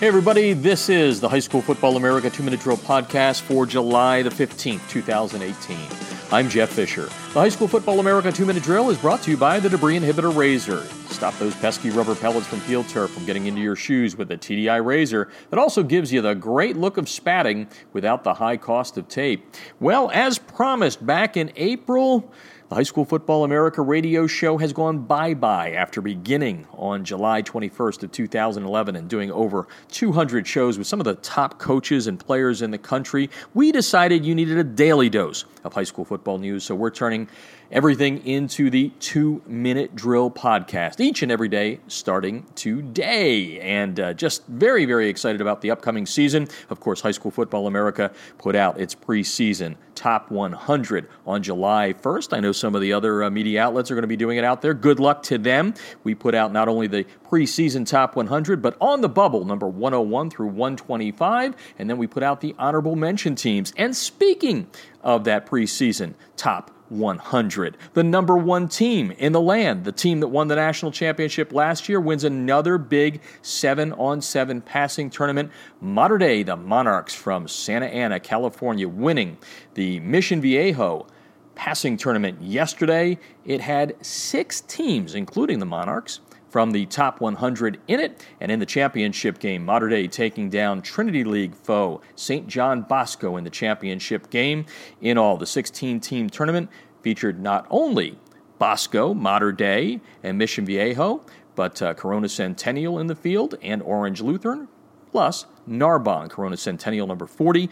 Hey, everybody, this is the High School Football America Two Minute Drill Podcast for July the 15th, 2018. I'm Jeff Fisher. The High School Football America Two Minute Drill is brought to you by the Debris Inhibitor Razor. Stop those pesky rubber pellets from field turf from getting into your shoes with the TDI razor that also gives you the great look of spatting without the high cost of tape. Well, as promised back in April, the High School Football America radio show has gone bye-bye after beginning on July 21st of 2011 and doing over 200 shows with some of the top coaches and players in the country. We decided you needed a daily dose of high school football news, so we're turning everything into the two minute drill podcast each and every day starting today. And uh, just very, very excited about the upcoming season. Of course, High School Football America put out its preseason top 100 on July 1st. I know some of the other uh, media outlets are going to be doing it out there. Good luck to them. We put out not only the preseason top 100, but on the bubble, number 101 through 125. And then we put out the honorable mention teams. And speaking of that preseason top 100. The number one team in the land, the team that won the national championship last year, wins another big seven on seven passing tournament. Mater Dei, the Monarchs from Santa Ana, California, winning the Mission Viejo passing tournament yesterday. It had six teams, including the Monarchs, from the top 100 in it. And in the championship game, Mater Dei taking down Trinity League foe St. John Bosco in the championship game. In all, the 16 team tournament featured not only Bosco, Mater Dei, and Mission Viejo, but uh, Corona Centennial in the field and Orange Lutheran, plus Narbonne, Corona Centennial number 40,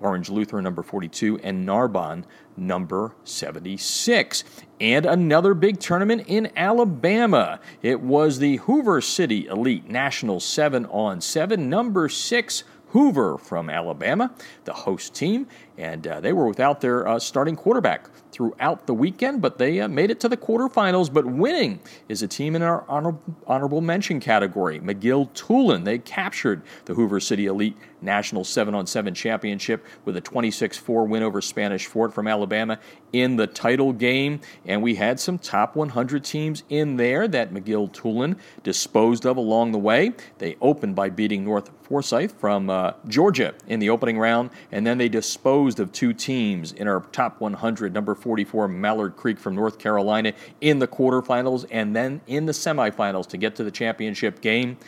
Orange Lutheran number 42, and Narbonne number 76. And another big tournament in Alabama. It was the Hoover City Elite National 7 on 7, number 6. Hoover from Alabama, the host team, and uh, they were without their uh, starting quarterback throughout the weekend, but they uh, made it to the quarterfinals. But winning is a team in our honor- honorable mention category. McGill Toolen, they captured the Hoover City Elite National 7 on 7 Championship with a 26 4 win over Spanish Fort from Alabama in the title game. And we had some top 100 teams in there that McGill Toolen disposed of along the way. They opened by beating North Forsyth from uh, Georgia in the opening round, and then they disposed of two teams in our top 100, number 44 Mallard Creek from North Carolina in the quarterfinals, and then in the semifinals to get to the championship game.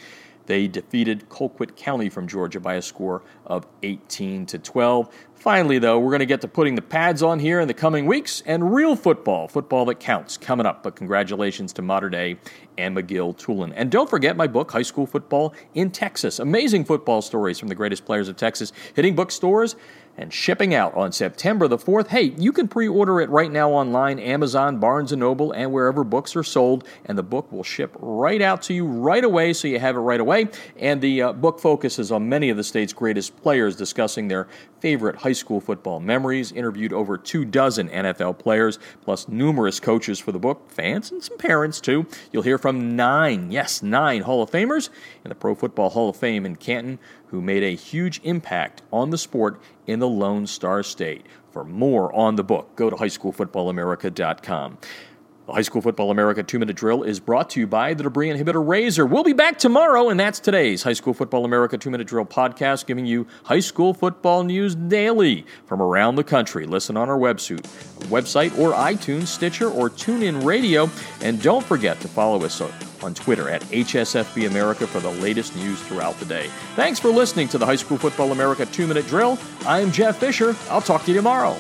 They defeated Colquitt County from Georgia by a score of 18 to 12. Finally, though, we're going to get to putting the pads on here in the coming weeks and real football, football that counts, coming up. But congratulations to Mater Dei and McGill Toolen. And don't forget my book, High School Football in Texas. Amazing football stories from the greatest players of Texas, hitting bookstores and shipping out on September the 4th. Hey, you can pre-order it right now online, Amazon, Barnes & Noble, and wherever books are sold, and the book will ship right out to you right away so you have it right away. And the uh, book focuses on many of the state's greatest players discussing their favorite high school football memories, interviewed over two dozen NFL players, plus numerous coaches for the book, fans and some parents too. You'll hear from nine, yes, nine Hall of Famers in the Pro Football Hall of Fame in Canton who made a huge impact on the sport in the Lone Star State. For more on the book, go to highschoolfootballamerica.com. The High School Football America two minute drill is brought to you by the Debris Inhibitor Razor. We'll be back tomorrow, and that's today's High School Football America two minute drill podcast, giving you high school football news daily from around the country. Listen on our website, website or iTunes, Stitcher, or TuneIn Radio. And don't forget to follow us on Twitter at HSFB America for the latest news throughout the day. Thanks for listening to the High School Football America two minute drill. I am Jeff Fisher. I'll talk to you tomorrow.